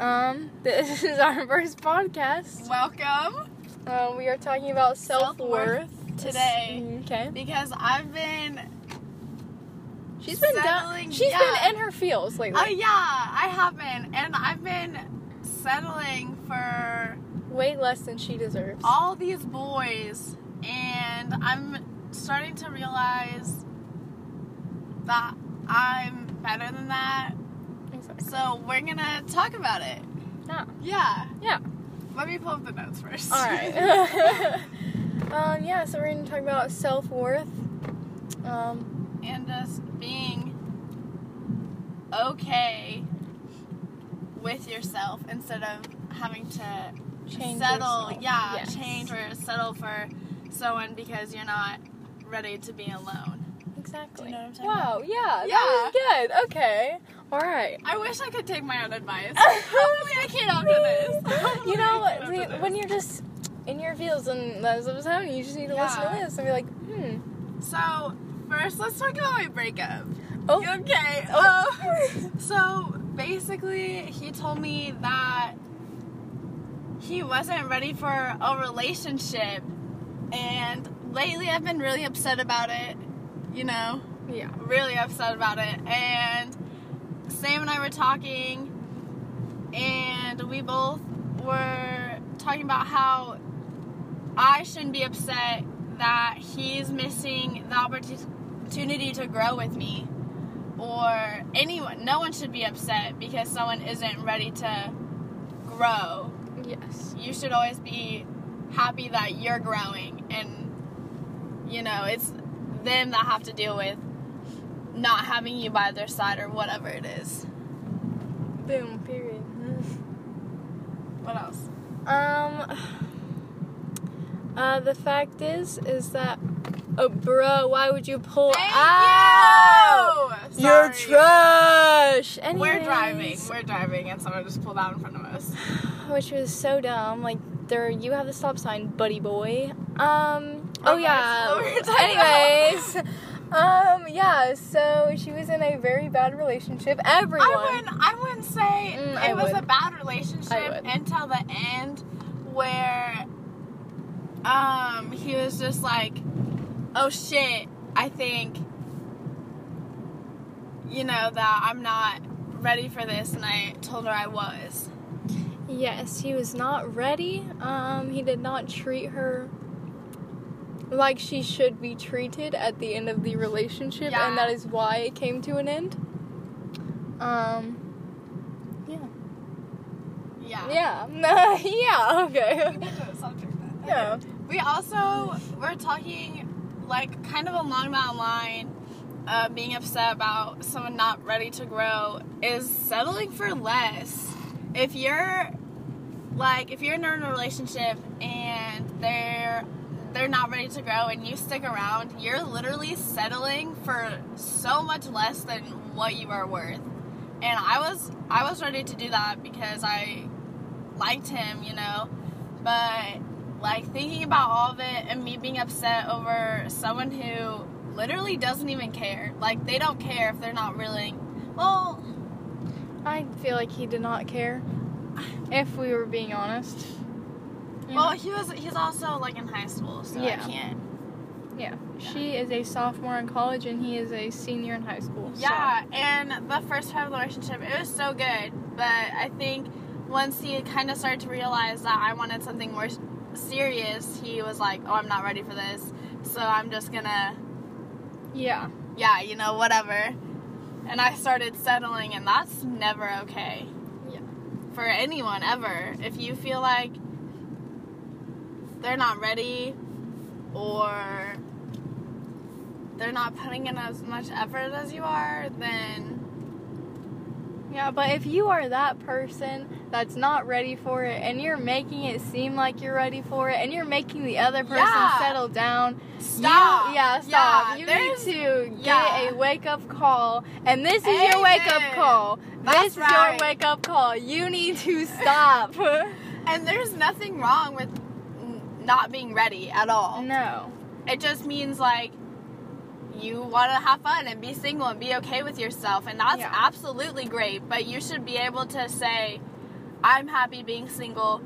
Um, this is our first podcast. Welcome Uh, we are talking about self worth today Okay. because I've been. She's been down. Settling- She's yeah. been in her feels lately. Oh yeah, I have been, and I've been settling for Way less than she deserves. all these boys, and I'm starting to realize that I'm better than that. So we're gonna talk about it. Yeah. Yeah. Yeah. Let me pull up the notes first. All right. um, yeah. So we're gonna talk about self worth. Um, and just being okay with yourself instead of having to change. settle yourself. yeah Yes. change or settle for someone because you're not ready to be alone Exactly. Do you know what I'm talking wow. Yeah. Yeah. That was good. Okay. All right. i wish i could take my own advice hopefully i can after this Hopefully you know, I can the- after when you're just in your feels and that's what's happening, you just need to listen to this and be like, hmm. so first let's talk about my breakup Oh. okay Oh. um, so basically he told me that he wasn't ready for a relationship and lately i've been really upset about it you know Yeah. really upset about it and sam and i were talking and we both were talking about how i shouldn't be upset that he's missing the opportunity to grow with me or anyone no one should be upset because someone isn't ready to grow Yes. you should always be happy that you're growing and you know it's them that have to deal with not having you by their side or whatever it is Boom. Period. what else Um. Uh, the fact is, is that, oh, bro, why would you pull Thank out? you! You're Sorry. trash. we're driving we're driving and someone just pulled out in front of us which was so dumb. Like, there, you have the stop sign, buddy boy. Um. Oh Okay, yeah. so we were talking about- Anyways. Um. Yeah. So she was in a very bad relationship. Everyone. I wouldn't, I wouldn't say Mm, it I was a bad relationship until the end where um he was just like, Oh shit, I think you know that I'm not ready for this and I told her I was. Yes, he was not ready. Um, he did not treat her like she should be treated at the end of the relationship, Yeah. and that is why it came to an end. Um, yeah. Yeah. Yeah. yeah, okay. Yeah. We also were talking like kind of along that line uh, being upset about someone not ready to grow is settling for less. If you're like if you're in a relationship and they're they're not ready to grow and you stick around, you're literally settling for so much less than what you are worth. And I was I was ready to do that because I liked him, you know. But like thinking about all of it and me being upset over someone who literally doesn't even care. Like they don't care if they're not really Well, I feel like he did not care. If we were being honest. Well, he was he's also like in high school, so Yeah. I can't. yeah. She is a sophomore in college, and he is a senior in high school. so- Yeah, and the first part of the relationship, it was so good. But I think once he kind of started to realize that I wanted something more serious, he was like, "Oh, I'm not ready for this." So I'm just gonna, Yeah. yeah, you know, whatever. And I started settling, and that's never okay. Yeah. For anyone ever, if you feel like they're not ready, or they're not putting in as much effort as you are, then Yeah, but if you are that person that's not ready for it and you're making it seem like you're ready for it and you're making the other person Yeah. settle down, Stop. You, yeah, stop. Yeah, you need to get yeah. a wake up call. And this is your wake up call. That's this is right. your wake up call. You need to stop. And there's nothing wrong with not being ready at all. no. It just means like you want to have fun and be single and be okay with yourself, and that's Yeah. absolutely great. But you should be able to say, I'm happy being single.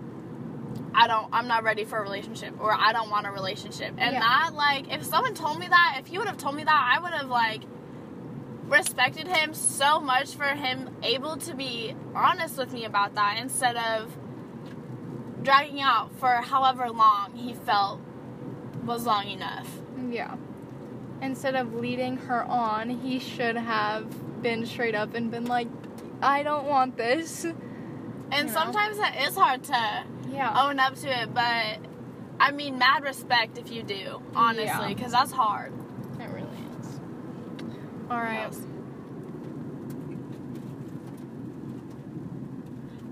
I don't I'm not ready for a relationship or I don't want a relationship. And Yeah. that like if someone told me that, if you would have told me that, I would have like respected him so much for him able to be honest with me about that instead of dragging out for however long he felt was long enough. Yeah. Instead of leading her on, he should have been straight up and been like, I don't want this. And You know? sometimes it is hard to Yeah. own up to it, but I mean, mad respect if you do, honestly, Yeah. because that's hard. It really is. Alright.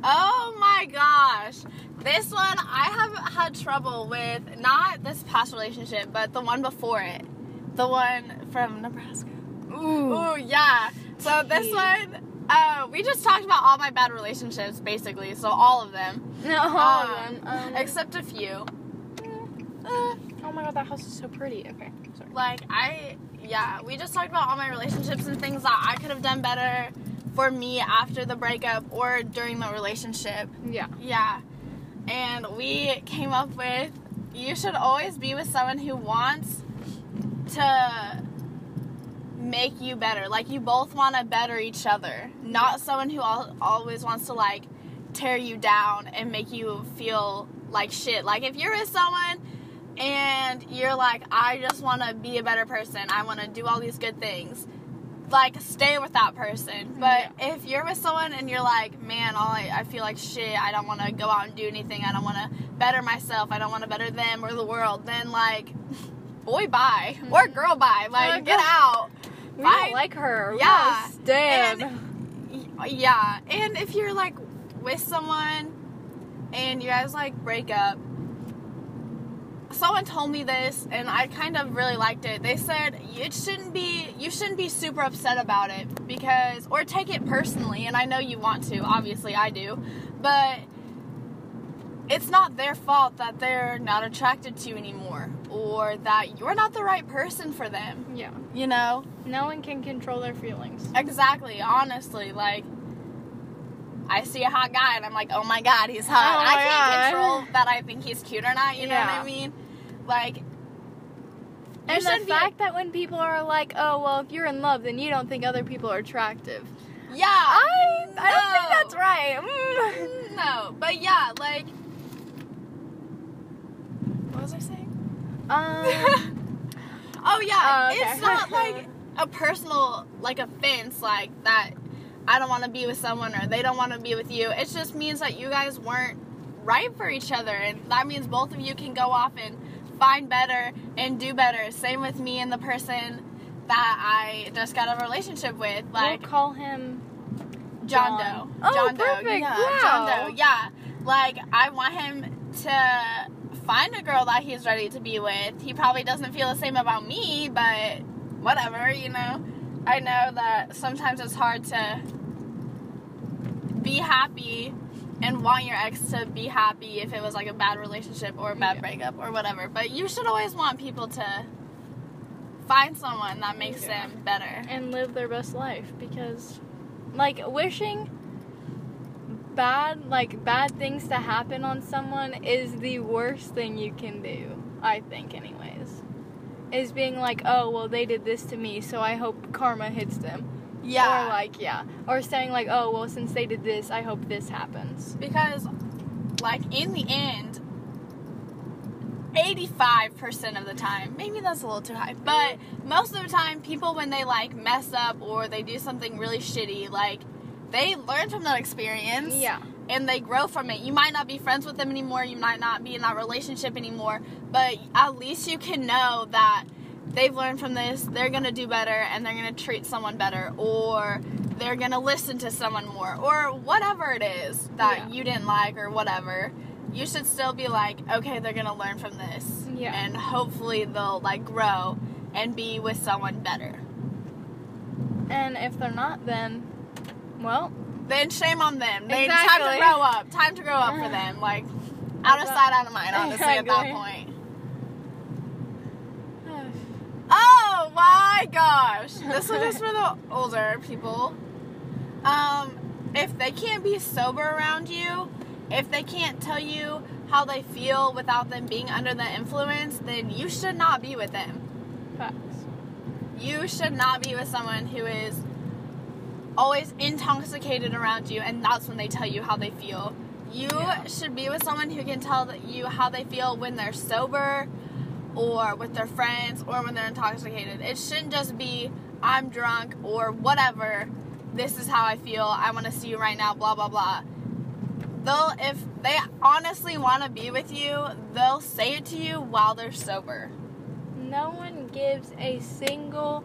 Oh my gosh. This one I have had trouble with, not this past relationship, but the one before it. The one from Nebraska. Ooh. Ooh, yeah. So this one, uh, we just talked about all my bad relationships, basically. So all of them. No, all Um, of them. Um, except a few. uh, oh my god, that house is so pretty. Okay, sorry. Like I yeah, we just talked about all my relationships and things that I could have done better for me after the breakup or during the relationship. Yeah. Yeah. And we came up with you should always be with someone who wants to make you better. Like you both want to better each other, not someone who al- always wants to like tear you down and make you feel like shit. Like if you're with someone and you're like I just want to be a better person. I want to do all these good things. Like stay with that person. Mm-hmm. But if you're with someone and you're like, man, all I, I feel like shit. I don't want to go out and do anything. I don't want to better myself. I don't want to better them or the world. Then like, boy, bye mm-hmm. or girl, bye. Like get out. We Fine. don't like her. We Yeah. Stand. Y- Yeah, and if you're like with someone and you guys like break up, someone told me this and I kind of really liked it. They said it shouldn't be you shouldn't be super upset about it because or take it personally and I know you want to, obviously I do, but it's not their fault that they're not attracted to you anymore or that you're not the right person for them, yeah. you know? No one can control their feelings. Exactly, honestly, like I see a hot guy and I'm like, oh my god, he's hot. Oh I can't God. control that I think he's cute or not, you know what I mean? Like And the fact that when people are like, "Oh, well, if you're in love, then you don't think other people are attractive," Yeah. I I don't think that's right. Mm. No, but yeah, like What was I saying? Um, oh yeah, Oh, okay. it's not like a personal like offense like that I don't want to be with someone or they don't want to be with you. It just means that you guys weren't right for each other and that means both of you can go off and find better and do better. Same with me and the person that I just got a relationship with like we'll call him. John John. Doe. Oh, John Doe. perfect. Yeah, Wow. John Doe. Yeah. Like I want him to find a girl that he's ready to be with. He probably doesn't feel the same about me, but whatever, you know. I know that sometimes it's hard to be happy and want your ex to be happy if it was like a bad relationship or a bad Yeah. breakup or whatever. But you should always want people to find someone that makes Yeah. them better. and live their best life because like wishing bad like bad things to happen on someone is the worst thing you can do i think anyways is being like oh well they did this to me so i hope karma hits them. Yeah. or like yeah. Or saying like oh well since they did this i hope this happens. Because like in the end 85% of the time maybe that's a little too high but most of the time people when they like mess up or they do something really shitty like they learn from that experience. Yeah and they grow from it. You might not be friends with them anymore. You might not be in that relationship anymore. But at least you can know that they've learned from this. They're gonna do better and they're gonna treat someone better or they're gonna listen to someone more or whatever it is that Yeah. you didn't like or whatever. You should still be like okay they're gonna learn from this. Yeah. and hopefully they'll like grow and be with someone better. And if they're not then well then shame on them they time to grow up time to grow up for them like out of sight out of mind honestly at that point Oh my gosh. This one is for the older people. Um, if they can't be sober around you, if they can't tell you how they feel without them being under the influence, then you should not be with them. Facts. You should not be with someone who is always intoxicated around you and that's when they tell you how they feel. You Yeah. should be with someone who can tell you how they feel when they're sober or with their friends or when they're intoxicated. It shouldn't just be I'm drunk or whatever. This is how I feel. I want to see you right now, blah blah blah. They'll if they honestly want to be with you, they'll say it to you while they're sober. No one gives a single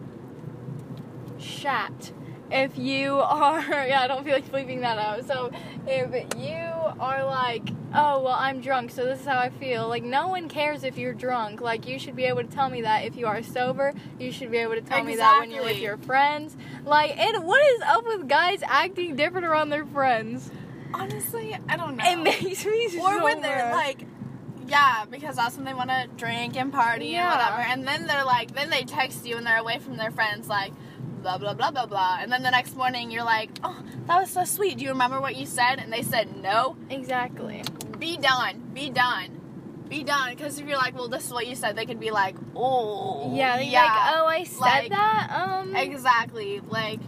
shat if you are. Yeah, I don't feel like bleeping that out. So if you are like, oh well, I'm drunk, so this is how I feel. Like no one cares if you're drunk. Like you should be able to tell me that if you are sober. You should be able to tell me that when you're with your friends. Like, and what is up with guys acting different around their friends? Honestly, I don't know. It makes me so or when they're like yeah because that's when they want to drink and party Yeah. and whatever and then they're like then they text you and they're away from their friends like blah blah blah blah blah and then the next morning you're like oh that was so sweet do you remember what you said and they said no exactly. be done be done be done because if you're like well this is what you said they could be like oh Yeah, yeah like, oh, I said Like, that. Um, Exactly. Like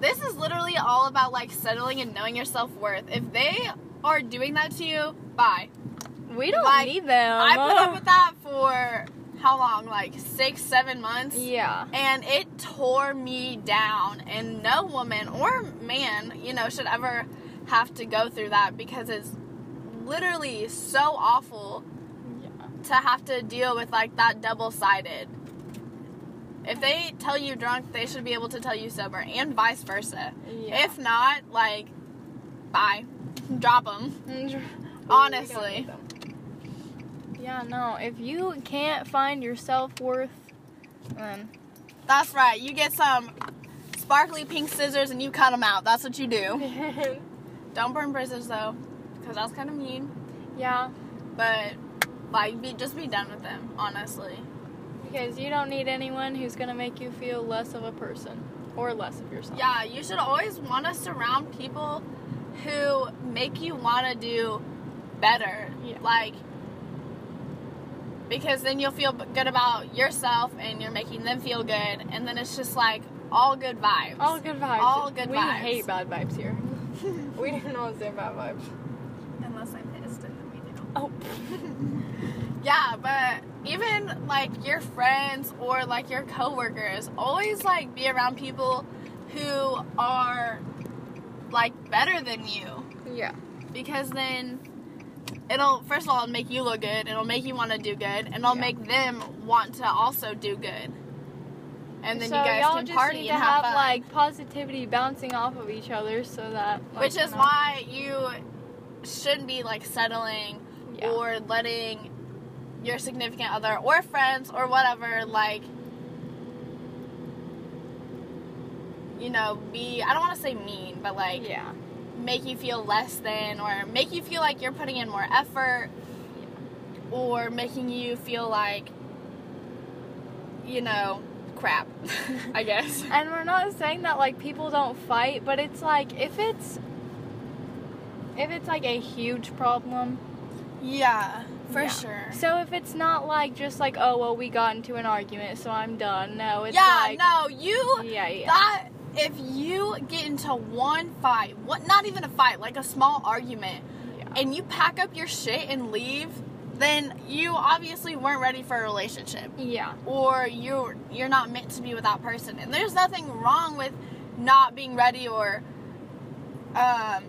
this is literally all about like settling and knowing your self-worth. If they are doing that to you, bye. we don't like, need them. I put up with that for how long? Like 6 7 months. Yeah. And it tore me down and no woman or man, you know, should ever have to go through that because it's literally so awful Yeah. to have to deal with like that double sided. If they tell you drunk, they should be able to tell you sober, and vice versa. Yeah. If not, like, bye, drop them. Honestly. Yeah, no. If you can't find your self worth, then That's right. You get some sparkly pink scissors and you cut them out. That's what you do. Don't burn bridges though, because that's kind of mean. yeah, But like, be just be done with them. Honestly. because you don't need anyone who's gonna make you feel less of a person or less of yourself. Yeah, you should always want to surround people who make you want to do better. Yeah. Like, because then you'll feel good about yourself and you're making them feel good, and then it's just like all good vibes. All good vibes. All good vibes. we hate bad vibes here. we do not say bad vibes. Unless I'm pissed, and then we do. Oh. Yeah, but even like your friends or like your coworkers, always like be around people who are like better than you. Yeah. because then it'll first of all it'll make you look good it'll make you want to do good and it'll Yeah. make them want to also do good and then so you guys y'all can just party need and to have, have like positivity bouncing off of each other, so that. like, which you is know- why you shouldn't be like settling Yeah. or letting your significant other or friends or whatever like you know be i don't want to say mean but like yeah. Make you feel less than or make you feel like you're putting in more effort or making you feel like you know crap i guess And we're not saying that like people don't fight, but it's like if it's if it's like a huge problem. yeah for Yeah. sure So if it's not like just like oh well we got into an argument so I'm done. No, it's yeah like no you yeah yeah that if you get into one fight what not even a fight like a small argument yeah. and you pack up your shit and leave then you obviously weren't ready for a relationship yeah. or you're you're not meant to be with that person and there's nothing wrong with not being ready or um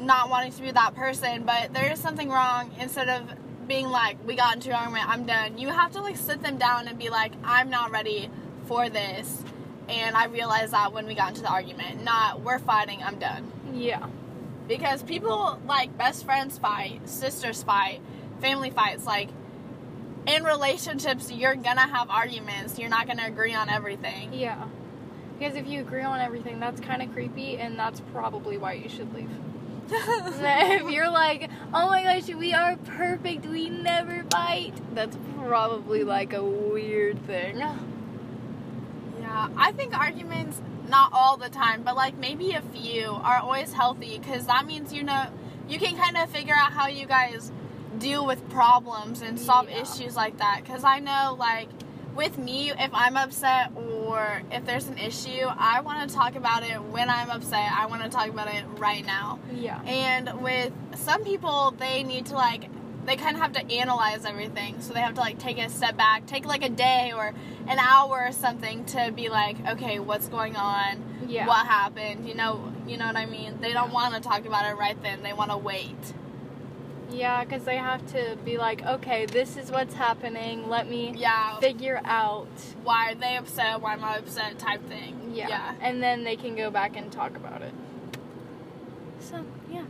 not wanting to be with that person but there is something wrong instead of being like we got into an argument i'm done you have to like sit them down and be like i'm not ready for this and i realized that when we got into the argument not we're fighting i'm done Yeah. because people like best friends fight sisters fight family fights like in relationships you're gonna have arguments you're not gonna agree on everything Yeah. Because if you agree on everything, that's kind of creepy, and that's probably why you should leave. if you're like, oh my gosh, we are perfect, we never fight, that's probably like a weird thing. Yeah i think arguments not all the time, but like maybe a few are always healthy because that means you know you can kind of figure out how you guys deal with problems and solve Yeah. issues like that. Because I know, like, with me, if I'm upset or if there's an issue, I want to talk about it when I'm upset. I want to talk about it right now. Yeah. And with some people, they need to like they kind of have to analyze everything. So they have to like take a step back, take like a day or an hour or something to be like, okay, what's going on? Yeah. What happened? You know, you know what I mean? They don't want to talk about it right then. They want to wait. Yeah, because they have to be like, okay, this is what's happening. Let me Yeah. figure out. why are they upset? Why am I upset? Type thing. Yeah. Yeah. And then they can go back and talk about it. So, yeah.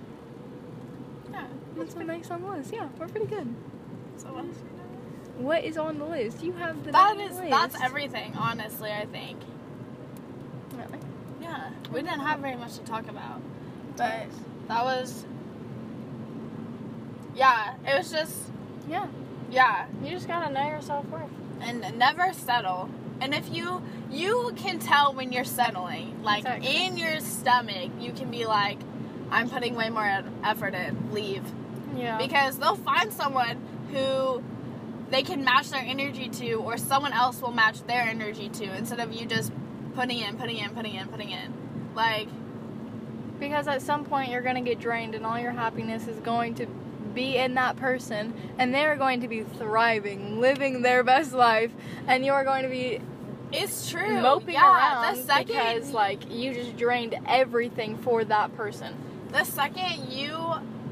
That's what next on the list. Yeah, we're pretty good. So what? What is on the list? You have the That is list. that's everything. Honestly, I think. Really? Yeah. We didn't have very much to talk about, but that was. Yeah, it was just Yeah. yeah, You just gotta know your self worth. and never settle. And if you you can tell when you're settling, like Exactly. in your stomach, you can be like, I'm putting way more effort in. Leave. Yeah. because they'll find someone who they can match their energy to or someone else will match their energy to instead of you just putting in putting in putting in putting in like Because at some point you're gonna get drained and all your happiness is going to be in that person and they're going to be thriving, living their best life, and you're going to be it's true moping yeah around the second because like you just drained everything for that person. the second you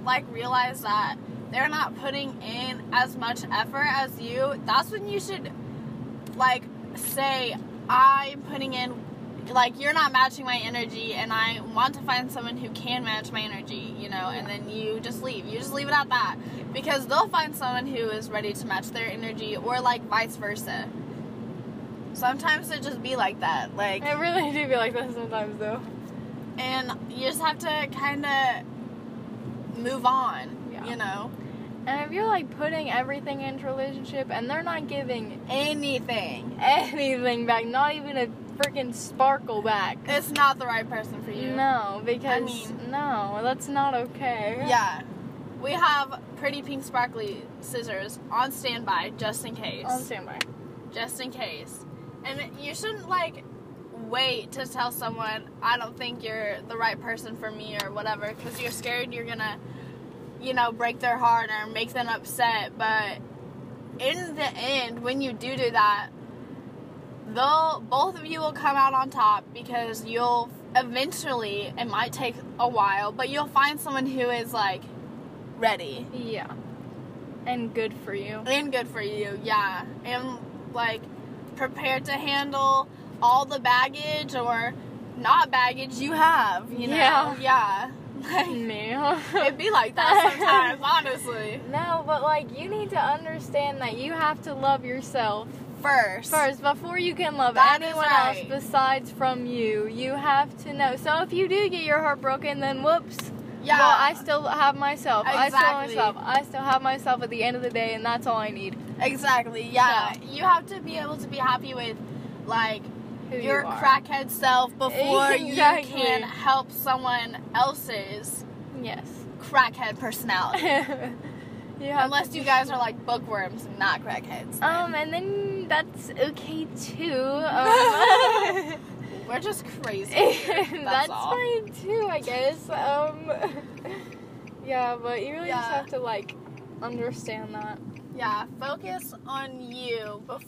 like realize that they're not putting in as much effort as you that's when you should like say i'm putting in like you're not matching my energy and i want to find someone who can match my energy you know and then you just leave. You just leave it at that. Because they'll find someone who is ready to match their energy or like vice versa. Sometimes it just be like that like I really do be like that sometimes though. and you just have to kind of move on Yeah. you know And if you're like putting everything into a relationship and they're not giving anything anything back, not even a freaking sparkle back. it's not the right person for you No, because mean- no, that's not okay. yeah we have pretty pink sparkly scissors on standby just in case On standby. just in case and you shouldn't like wait to tell someone i don't think you're the right person for me or whatever because you're scared you're gonna you know break their heart or make them upset but in the end when you do do that they'll both of you will come out on top because you'll eventually it might take a while but you'll find someone who is like ready Yeah. And good for you. and good for you, yeah. And like prepared to handle all the baggage or not baggage you have, you know. Yeah. Yeah. Like Me. it'd be like that sometimes, honestly. No, but like you need to understand that you have to love yourself First. first before you can love That anyone right. else besides from you. You have to know. So if you do get your heart broken, then whoops. Yeah. Well, I still have myself. I still have myself. I still have myself at the end of the day, and that's all I need. exactly. Yeah. You have to be able to be happy with like your you crackhead self before Exactly. you can help someone else's Yes. crackhead personality. have Unless you guys are like bookworms and not crackheads. Um, and then that's okay too. Um, We're just crazy. that's all. fine too, I guess. Um, yeah, but you really just have to like understand that. Yeah, focus on you before